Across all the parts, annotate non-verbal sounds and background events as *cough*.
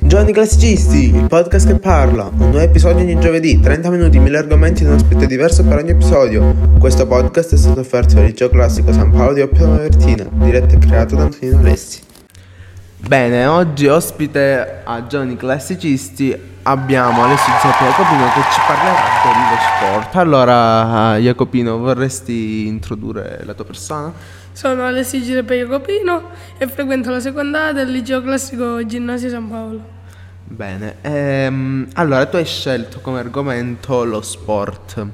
Giovani Classicisti, il podcast che parla, un nuovo episodio ogni giovedì, 30 minuti, 1000 argomenti in un aspetto diverso per ogni episodio. Questo podcast è stato offerto dal Liceo Classico San Paolo di Oppio Vertina, diretto e creato da Antonino Alessi. Bene, oggi ospite a Giovani Classicisti abbiamo Alessio Jacopino che ci parlerà dello sport. Allora, Jacopino, vorresti introdurre la tua persona? Sono Alessio Giuseppe Jacopino e frequento la seconda del liceo classico Ginnasio San Paolo. Bene, ehm, allora tu hai scelto come argomento lo sport.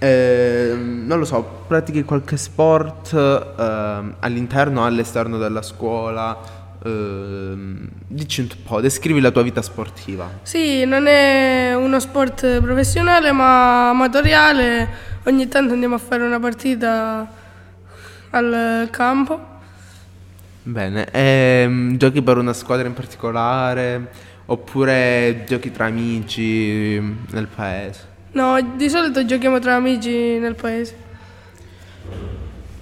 Eh, non lo so, pratichi qualche sport eh, all'interno o all'esterno della scuola? Uh, dici un po', descrivi la tua vita sportiva. Sì, non è uno sport professionale ma amatoriale, ogni tanto andiamo a fare una partita al campo. Bene, e, um, giochi per una squadra in particolare oppure giochi tra amici nel paese? No, di solito giochiamo tra amici nel paese.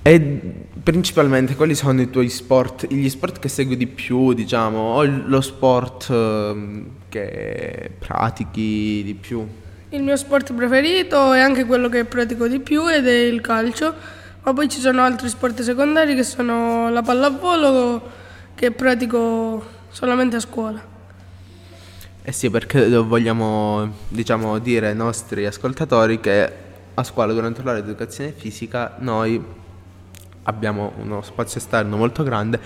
E principalmente quali sono i tuoi sport, gli sport che segui di più, diciamo, o lo sport ehm, che pratichi di più? Il mio sport preferito è anche quello che pratico di più ed è il calcio, ma poi ci sono altri sport secondari che sono la pallavolo che pratico solamente a scuola. Eh sì, perché vogliamo diciamo, dire ai nostri ascoltatori che a scuola durante l'ora di educazione fisica noi abbiamo uno spazio esterno molto grande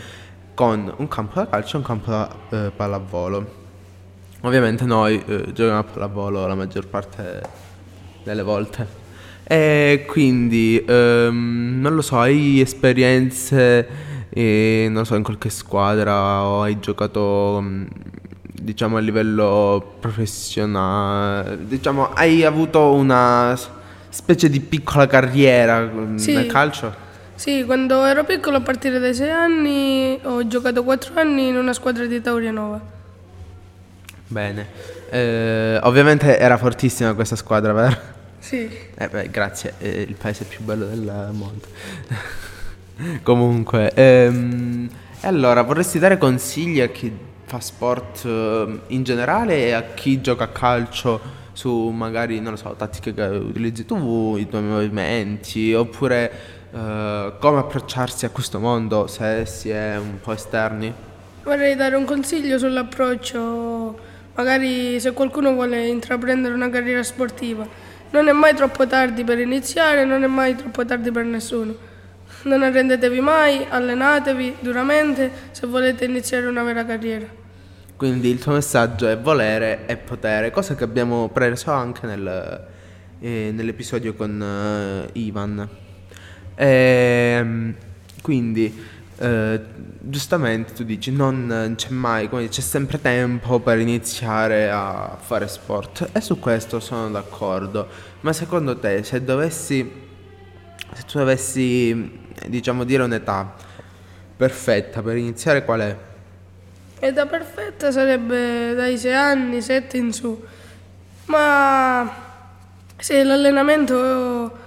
con un campo da calcio e un campo da eh, pallavolo. Ovviamente noi eh, giochiamo a pallavolo la maggior parte delle volte. E quindi ehm, non lo so, hai esperienze eh, non so, in qualche squadra o hai giocato mm, diciamo a livello professionale, diciamo hai avuto una specie di piccola carriera mm, sì. nel calcio? Sì, quando ero piccolo a partire dai sei anni ho giocato quattro anni in una squadra di Taurianova. Bene, eh, ovviamente era fortissima questa squadra, vero? Sì. Eh beh, grazie, è il paese più bello del mondo. *laughs* Comunque, ehm, allora vorresti dare consigli a chi fa sport eh, in generale e a chi gioca a calcio su magari, non lo so, tattiche che utilizzi tu, i tuoi movimenti, oppure Uh, come approcciarsi a questo mondo se si è un po' esterni? Vorrei dare un consiglio sull'approccio, magari se qualcuno vuole intraprendere una carriera sportiva. Non è mai troppo tardi per iniziare, non è mai troppo tardi per nessuno. Non arrendetevi mai, allenatevi duramente se volete iniziare una vera carriera. Quindi il tuo messaggio è volere e potere, cosa che abbiamo preso anche nel, eh, nell'episodio con uh, Ivan. E, ehm, quindi, eh, giustamente tu dici, non c'è mai, come c'è sempre tempo per iniziare a fare sport. E su questo sono d'accordo. Ma secondo te, se dovessi, se tu dovessi, diciamo, dire un'età perfetta per iniziare, qual è? Età perfetta sarebbe dai 6 anni, 7 in su. Ma se l'allenamento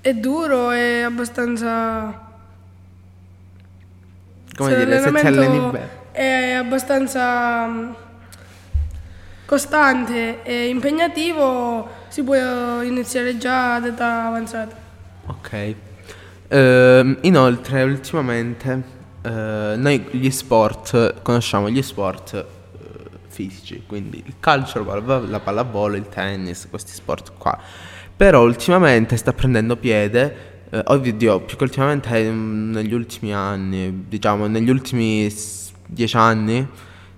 è duro, è abbastanza... Come Se dire, se ti alleni bene. È abbastanza mm, costante e impegnativo, si può iniziare già ad età avanzata. Ok. Uh, inoltre, ultimamente, uh, noi gli sport, conosciamo gli sport uh, fisici, quindi il calcio, la pallavolo, il tennis, questi sport qua però ultimamente sta prendendo piede, eh, oddio, più che ultimamente mm, negli ultimi anni, diciamo negli ultimi dieci anni,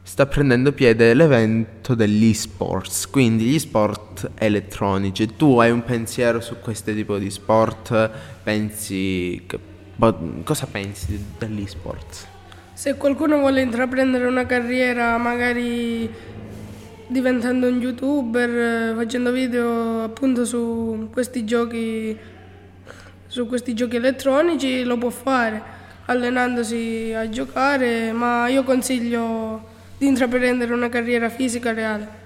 sta prendendo piede l'evento degli sports, quindi gli sport elettronici. Tu hai un pensiero su questo tipo di sport? Pensi che, cosa pensi degli sport? Se qualcuno vuole intraprendere una carriera magari diventando un youtuber, eh, facendo video appunto su questi giochi, su questi giochi elettronici, lo può fare allenandosi a giocare, ma io consiglio di intraprendere una carriera fisica reale.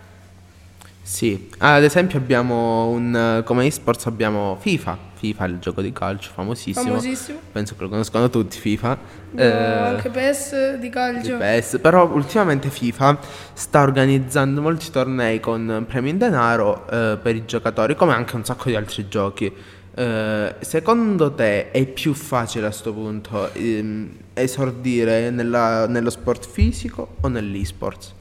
Sì, ad esempio abbiamo un, come esports abbiamo FIFA, FIFA, il gioco di calcio famosissimo. famosissimo. Penso che lo conoscono tutti FIFA. Abbiamo Eh, anche PES di calcio. di PES, però ultimamente FIFA sta organizzando molti tornei con premi in denaro eh, per i giocatori, come anche un sacco di altri giochi. Eh, secondo te è più facile a questo punto ehm, esordire nella- nello sport fisico o nell'e-sports?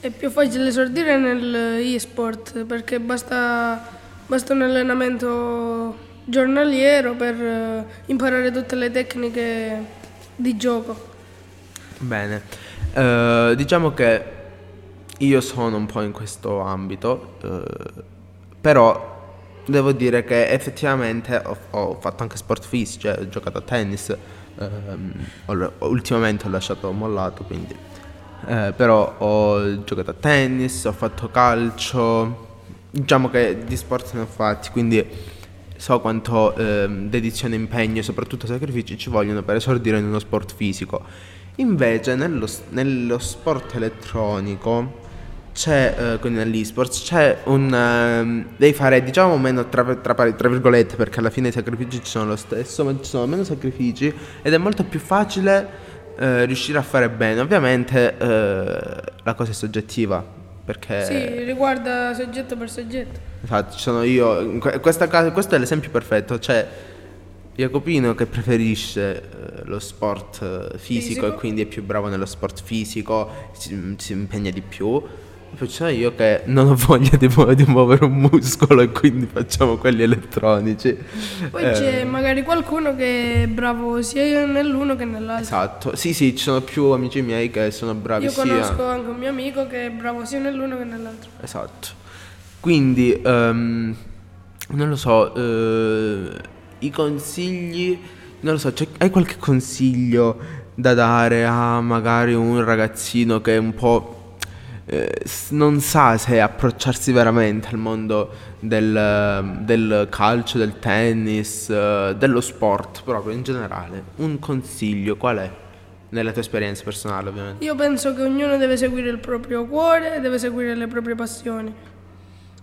È più facile esordire nell'e-sport perché basta, basta un allenamento giornaliero per eh, imparare tutte le tecniche di gioco. Bene, Eh, diciamo che io sono un po' in questo ambito, però devo dire che effettivamente ho, ho fatto anche sport fisici, cioè ho giocato a tennis, ehm, ho- ultimamente ho lasciato mollato, quindi, eh, però ho giocato a tennis, ho fatto calcio, diciamo che di sport ne ho fatti, quindi so quanto ehm, dedizione, impegno e soprattutto sacrifici ci vogliono per esordire in uno sport fisico. Invece nello, nello sport elettronico c'è, eh, nell'esports, c'è un... ehm, devi fare diciamo meno tra, tra, tra virgolette perché alla fine i sacrifici ci sono lo stesso, ma ci sono meno sacrifici ed è molto più facile eh, riuscire a fare bene. Ovviamente eh, la cosa è soggettiva perché... Sì, riguarda soggetto per soggetto. Ci sono io. in que- questa ca- questo è l'esempio perfetto. C'è Jacopino che preferisce eh, lo sport eh, fisico, Fisico. e quindi è più bravo nello sport fisico, si, si impegna di più. Sono io che non ho voglia di, mu- di muovere un muscolo e quindi facciamo quelli elettronici. Poi Eh, c'è magari qualcuno che è bravo sia nell'uno che nell'altro. Esatto, sì, sì, ci sono più amici miei che sono bravi Io sia. conosco anche un mio amico che è bravo sia nell'uno che nell'altro. Esatto. Quindi, ehm, non lo so, eh, i consigli, non lo so, hai qualche consiglio da dare a magari un ragazzino che è un po'... eh, non sa se approcciarsi veramente al mondo del, del calcio, del tennis, eh, dello sport proprio in generale. Un consiglio qual è? Nella tua esperienza personale ovviamente. Io penso che ognuno deve seguire il proprio cuore deve seguire le proprie passioni.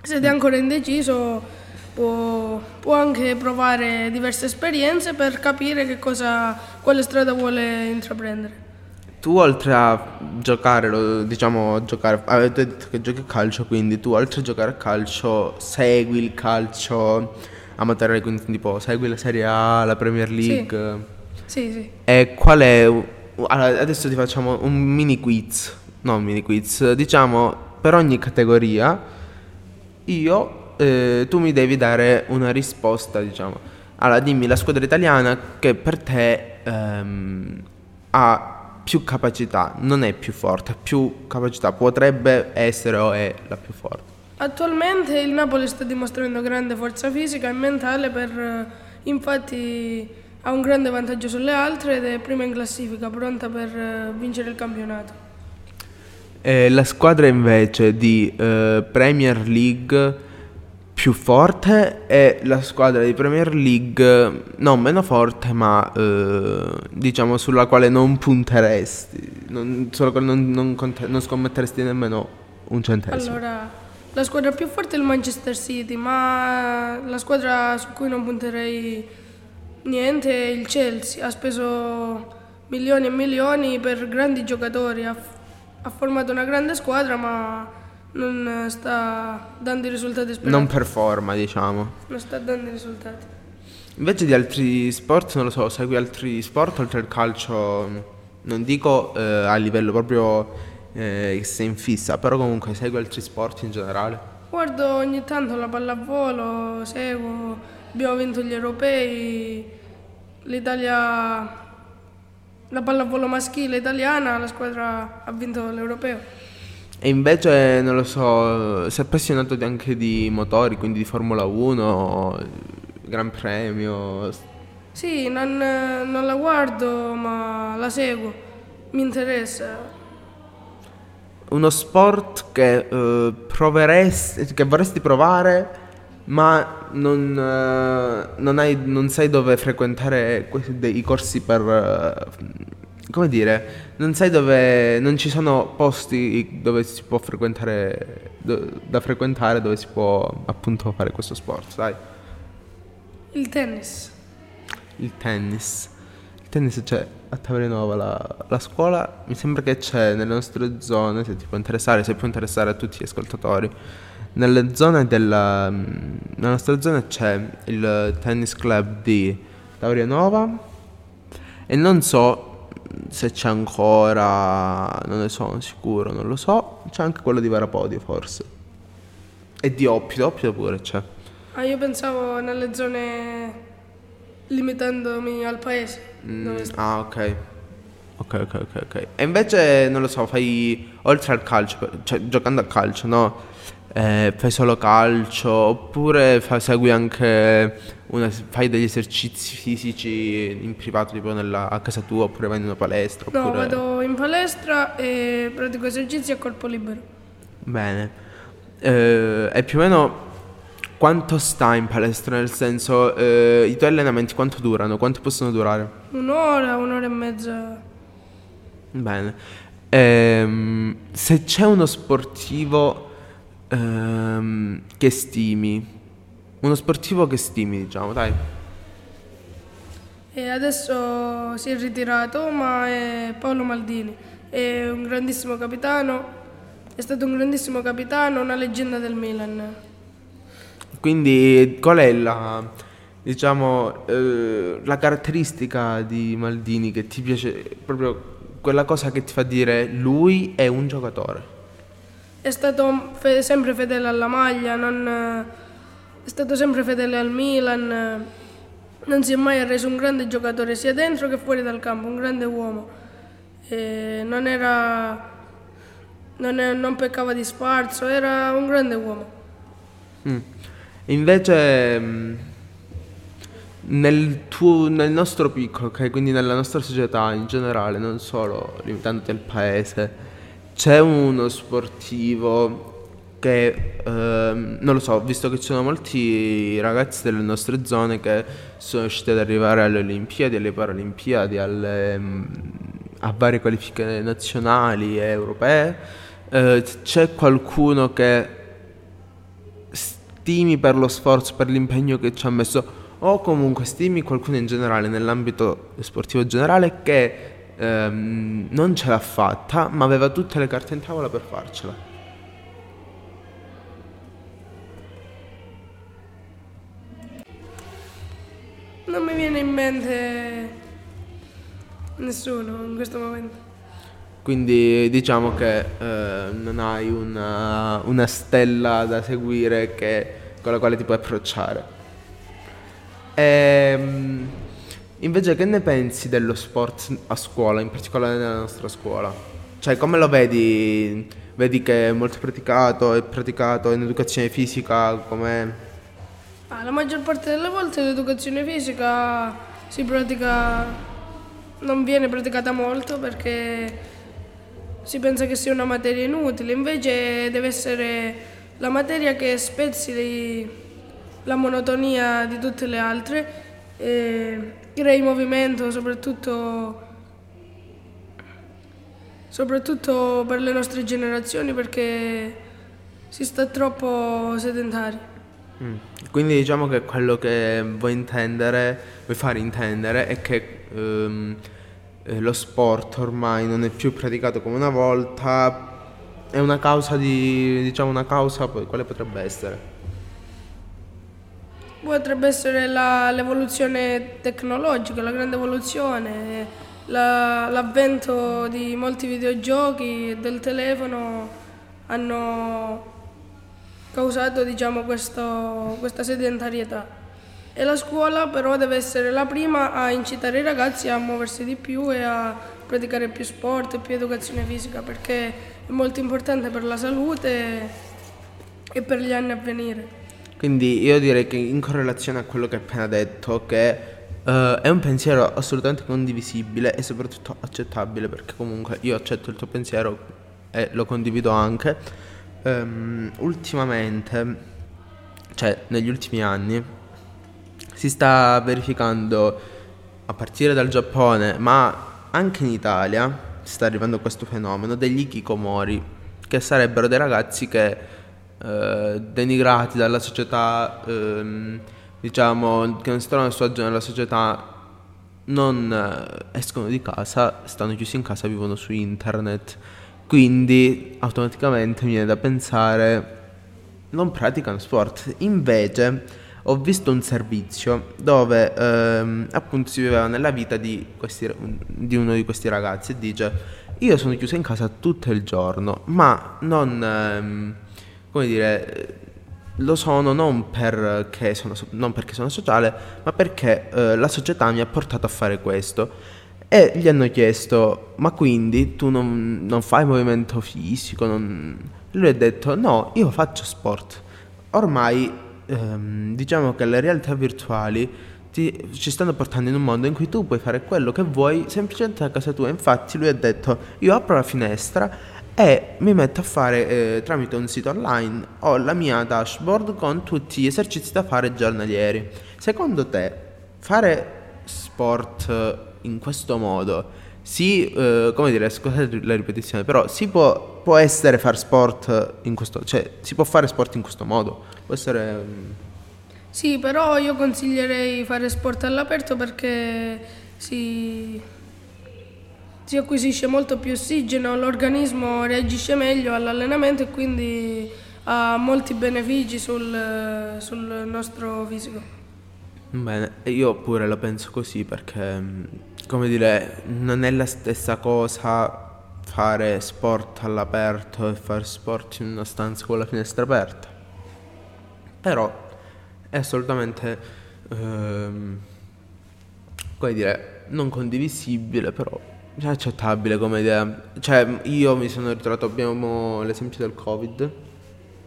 Se è ancora indeciso, può, può anche provare diverse esperienze per capire cosa, quale strada vuole intraprendere. Tu oltre a giocare, diciamo giocare, avete detto che giochi a calcio, quindi tu oltre a giocare a calcio segui il calcio amatoriale, quindi tipo segui la Serie A, la Premier League. Sì, sì. E qual è... allora, adesso ti facciamo un mini quiz, no un mini quiz, diciamo per ogni categoria io, eh, tu mi devi dare una risposta, diciamo. Allora dimmi la squadra italiana che per te ehm, ha più capacità, non è più forte, ha più capacità, potrebbe essere o è la più forte. Attualmente il Napoli sta dimostrando grande forza fisica e mentale per eh, infatti ha un grande vantaggio sulle altre ed è prima in classifica, pronta per eh, vincere il campionato. E la squadra invece di eh, Premier League più forte è la squadra di Premier League non meno forte ma eh, diciamo sulla quale non punteresti, non, sulla quale non, non non scommetteresti nemmeno un centesimo. Allora, la squadra più forte è il Manchester City, ma la squadra su cui non punterei niente è il Chelsea. Ha speso milioni e milioni per grandi giocatori, ha, ha formato una grande squadra, ma non sta dando i risultati sperati. Non performa diciamo. Non sta dando i risultati. Invece di altri sport, non lo so, segui altri sport oltre al calcio, non dico eh, a livello proprio eh, che sei in fissa, però comunque segui altri sport in generale. Guardo ogni tanto la pallavolo, seguo, abbiamo vinto gli europei, l'Italia, la pallavolo maschile italiana, la squadra ha vinto l'europeo. E invece, non lo so, sei appassionato di- anche di motori, quindi di Formula 1, Gran Premio. Sì, non, non la guardo ma la seguo, mi interessa. Uno sport che eh, proveresti, che vorresti provare, ma non, eh, non hai- non sai dove frequentare que- dei- i corsi per... eh, come dire, non sai dove... non ci sono posti dove si può frequentare... do- da frequentare dove si può appunto fare questo sport, sai? Il tennis. Il tennis. Il tennis c'è a Tavernova la, la scuola, mi sembra che c'è nelle nostre zone, se ti può interessare, se può interessare a tutti gli ascoltatori. Nelle zone della nella nostra zona c'è il tennis club di Taurianova e non so se c'è ancora, non ne sono sicuro, non lo so, c'è anche quello di Varapodio forse. E di Oppio, Oppio pure c'è. Ah, io pensavo nelle zone limitandomi al paese. Mm, ah, ok. Ok, ok, ok, ok. E invece, non lo so, fai oltre al calcio, cioè giocando a calcio, no? Eh, fai solo calcio oppure fa- segui anche una- fai degli esercizi fisici in privato, tipo nella, a casa tua, oppure vai in una palestra? No, Oppure... vado in palestra e pratico esercizi a corpo libero. Bene. Eh, e più o meno quanto stai in palestra? Nel senso, eh, i tuoi allenamenti quanto durano? Quanto possono durare? Un'ora, un'ora e mezza. Bene. Ehm, se c'è uno sportivo ehm, che stimi, uno sportivo che stimi, diciamo, dai. E adesso si è ritirato, ma è Paolo Maldini. È un grandissimo capitano, è stato un grandissimo capitano, una leggenda del Milan. Quindi qual è la, diciamo, eh, la caratteristica di Maldini che ti piace, proprio quella cosa che ti fa dire lui è un giocatore? È stato fe- sempre fedele alla maglia, non- è stato sempre fedele al Milan, non si è mai arreso un grande giocatore sia dentro che fuori dal campo, un grande uomo. E non era. Non, è- non peccava di sfarzo, era un grande uomo. Mm. Invece mm, nel, tuo, nel nostro piccolo, ok, quindi nella nostra società in generale, non solo limitandoti al paese, c'è uno sportivo che, ehm, non lo so, visto che ci sono molti ragazzi delle nostre zone che sono riusciti ad arrivare alle Olimpiadi, alle Paralimpiadi, alle, mm, a varie qualifiche nazionali e europee, eh, c'è qualcuno che stimi per lo sforzo, per l'impegno che ci ha messo, o comunque stimi qualcuno in generale nell'ambito sportivo generale che ehm, non ce l'ha fatta, ma aveva tutte le carte in tavola per farcela. Non mi viene in mente nessuno in questo momento. Quindi diciamo che eh, non hai una, una stella da seguire che- con la quale ti puoi approcciare. Ehm, invece che ne pensi dello sport a scuola, in particolare nella nostra scuola? Cioè come lo vedi? Vedi che è molto praticato, è praticato in educazione fisica, come... Ah, la maggior parte delle volte l'educazione fisica si pratica, non viene praticata molto perché si pensa che sia una materia inutile, invece deve essere la materia che spezzi la monotonia di tutte le altre e crei movimento soprattutto, soprattutto per le nostre generazioni perché si sta troppo sedentari. Mm. Quindi diciamo che quello che vuoi intendere, vuoi fare intendere è che ehm, eh, lo sport ormai non è più praticato come una volta, è una causa di, diciamo una causa, quale potrebbe essere? Potrebbe essere la- l'evoluzione tecnologica, la grande evoluzione, la- l'avvento di molti videogiochi e del telefono hanno causato diciamo, questo- questa sedentarietà. E la scuola però deve essere la prima a incitare i ragazzi a muoversi di più e a praticare più sport più educazione fisica perché è molto importante per la salute e per gli anni a venire. Quindi io direi che in correlazione a quello che hai appena detto, che eh, è un pensiero assolutamente condivisibile e soprattutto accettabile, perché comunque io accetto il tuo pensiero e lo condivido anche. Ehm, ultimamente, cioè negli ultimi anni, si sta verificando a partire dal Giappone, ma anche in Italia, sta arrivando questo fenomeno degli hikikomori, che sarebbero dei ragazzi che eh, denigrati dalla società ehm, diciamo, che non si trovano a suo agio nella società non eh, escono di casa, stanno chiusi in casa, vivono su internet. Quindi automaticamente mi viene da pensare non praticano sport. Invece ho visto un servizio dove ehm, appunto si viveva nella vita di, questi, di, uno di questi ragazzi e dice io sono chiuso in casa tutto il giorno, ma non, ehm, come dire, lo sono non perché sono, non perché sono sociale, ma perché eh, la società mi ha portato a fare questo. E gli hanno chiesto, ma quindi tu non, non fai movimento fisico? Non... Lui ha detto, no, io faccio sport. Ormai ehm, diciamo che le realtà virtuali ti, ci stanno portando in un mondo in cui tu puoi fare quello che vuoi semplicemente a casa tua. Infatti lui ha detto, io apro la finestra e mi metto a fare eh, tramite un sito online ho la mia dashboard con tutti gli esercizi da fare giornalieri. Secondo te fare sport in questo modo si, eh, come dire, scusate la ripetizione, però si può, può, essere fare sport in questo, cioè si può fare sport in questo modo? Può essere... Mm, sì, però io consiglierei fare sport all'aperto perché si si acquisisce molto più ossigeno, l'organismo reagisce meglio all'allenamento e quindi ha molti benefici sul, sul nostro fisico. Bene, io pure la penso così perché, come dire, non è la stessa cosa fare sport all'aperto e fare sport in una stanza con la finestra aperta. Però è assolutamente, ehm, come dire, non condivisibile, però accettabile come idea. Cioè, io mi sono ritrovato, abbiamo l'esempio del Covid.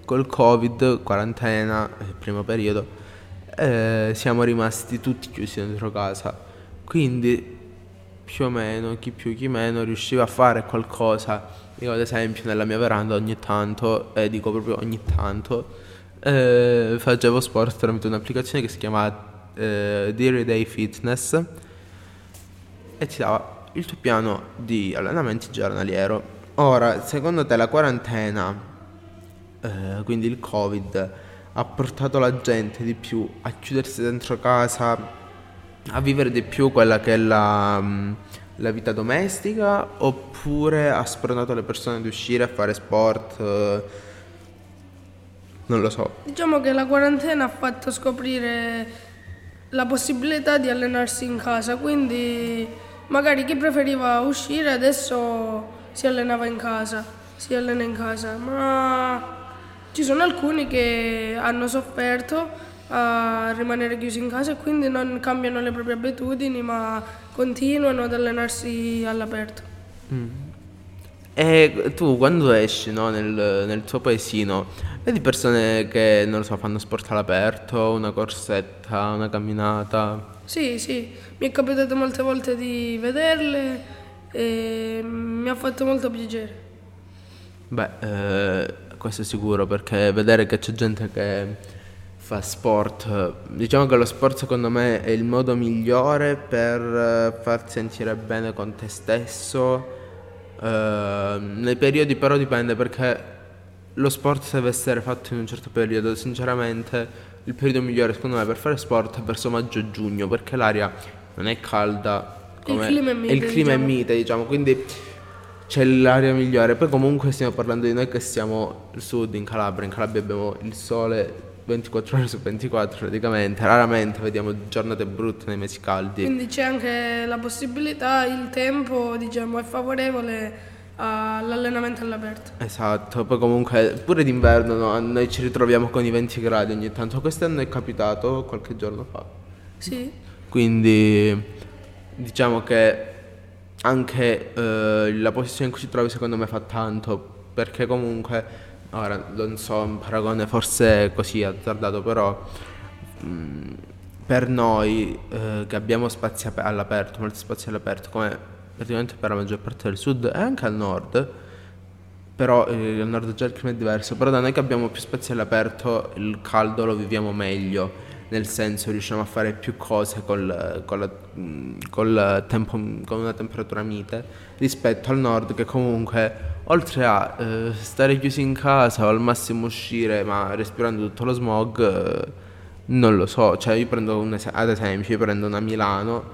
Col Covid, quarantena, primo periodo, eh, siamo rimasti tutti chiusi dentro casa. Quindi, più o meno, chi più chi meno, riusciva a fare qualcosa. Io, ad esempio, nella mia veranda ogni tanto, e eh, dico proprio ogni tanto, eh, facevo sport tramite un'applicazione che si chiama eh, Deary Day Fitness e ti dava il tuo piano di allenamenti giornaliero. Ora, secondo te la quarantena, eh, quindi il Covid, ha portato la gente di più a chiudersi dentro casa, a vivere di più quella che è la, mm, la vita domestica, oppure ha spronato le persone ad uscire a fare sport? Eh, non lo so. Diciamo che la quarantena ha fatto scoprire la possibilità di allenarsi in casa, quindi magari chi preferiva uscire adesso si allenava in casa, si allena in casa, ma ci sono alcuni che hanno sofferto a rimanere chiusi in casa e quindi non cambiano le proprie abitudini ma continuano ad allenarsi all'aperto. Mm. E tu quando esci no, nel, nel, tuo paesino, vedi persone che non so, fanno sport all'aperto, una corsetta, una camminata? Sì, sì, mi è capitato molte volte di vederle e mi ha fatto molto piacere. Beh, eh, questo è sicuro perché vedere che c'è gente che fa sport, diciamo che lo sport secondo me è il modo migliore per farti sentire bene con te stesso. Eh, nei periodi però dipende perché lo sport deve essere fatto in un certo periodo, sinceramente il periodo migliore secondo me per fare sport è verso maggio-giugno perché l'aria non è calda come il clima è mite, il clima diciamo. è mite diciamo. Quindi c'è l'aria migliore. Poi comunque stiamo parlando di noi che siamo al sud in Calabria. In Calabria abbiamo il sole 24 ore su 24 praticamente. Raramente vediamo giornate brutte nei mesi caldi. Quindi c'è anche la possibilità il tempo diciamo è favorevole all'allenamento all'aperto. Esatto, poi comunque pure d'inverno no? noi ci ritroviamo con i 20 gradi ogni tanto, quest'anno è capitato qualche giorno fa. Sì. Quindi diciamo che anche eh, la posizione in cui ci trovi secondo me fa tanto, perché comunque, ora non so, un paragone forse così azzardato, però mh, mm, per noi eh, che abbiamo spazi all'aperto, molti spazi all'aperto, come praticamente per la maggior parte del sud e anche al nord, però eh, al nord già il clima è diverso, però da noi che abbiamo più spazi all'aperto il caldo lo viviamo meglio, nel senso riusciamo a fare più cose col, col, col tempo, con una temperatura mite rispetto al nord che comunque oltre a eh, stare chiusi in casa o al massimo uscire ma respirando tutto lo smog... Eh, Non lo so, cioè io prendo un es- ad esempio, io prendo una Milano,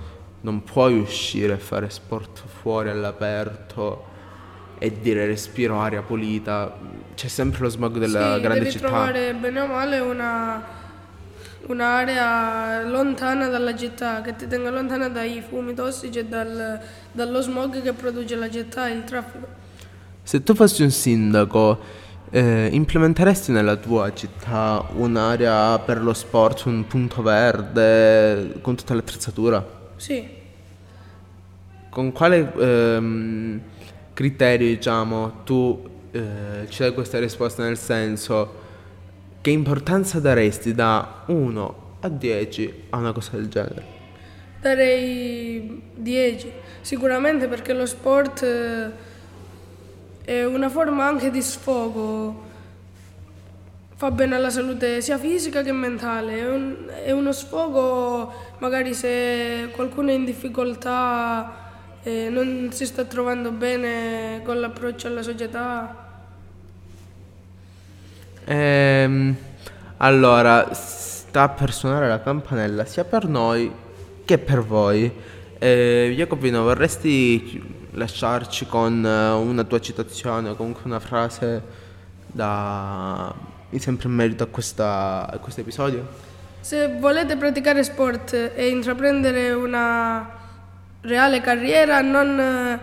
non puoi uscire e fare sport fuori all'aperto e dire respiro aria pulita, c'è sempre lo smog della sì, grande devi città. trovare bene o male una, un'area lontana dalla città, che ti tenga lontana dai fumi tossici e dal- dallo smog che produce la città e il traffico. Se tu fossi un sindaco, eh, implementeresti nella tua città un'area per lo sport, un punto verde con tutta l'attrezzatura? Sì, Con quale ehm, criterio, diciamo, tu eh, ci dai questa risposta? Nel senso che importanza daresti da 1 a 10 a una cosa del genere? darei 10, sicuramente perché lo sport eh, è una forma anche di sfogo, fa bene alla salute sia fisica che mentale, è, un- è uno sfogo magari se qualcuno è in difficoltà e non si sta trovando bene con l'approccio alla società. Ehm, allora, sta per suonare la campanella sia per noi che per voi. Eh, Jacopino, vorresti lasciarci con eh, una tua citazione o comunque una frase da sempre in merito a, questa- a questo episodio? Se volete praticare sport e intraprendere una reale carriera, non,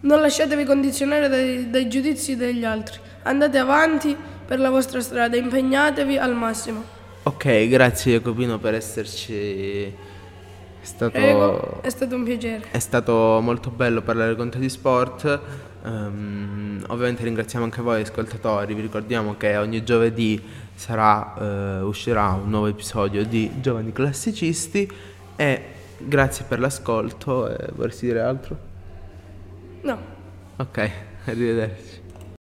non lasciatevi condizionare dai, dai giudizi degli altri. Andate avanti per la vostra strada, impegnatevi al massimo. Ok, grazie Jacopino per esserci. È stato... Prego, è stato un piacere. È stato molto bello parlare con te di sport. Ehm, ovviamente ringraziamo anche voi ascoltatori. Vi ricordiamo che ogni giovedì sarà, eh, uscirà un nuovo episodio di Giovani Classicisti. E grazie per l'ascolto. E vorresti dire altro? No. Ok, *laughs* arrivederci.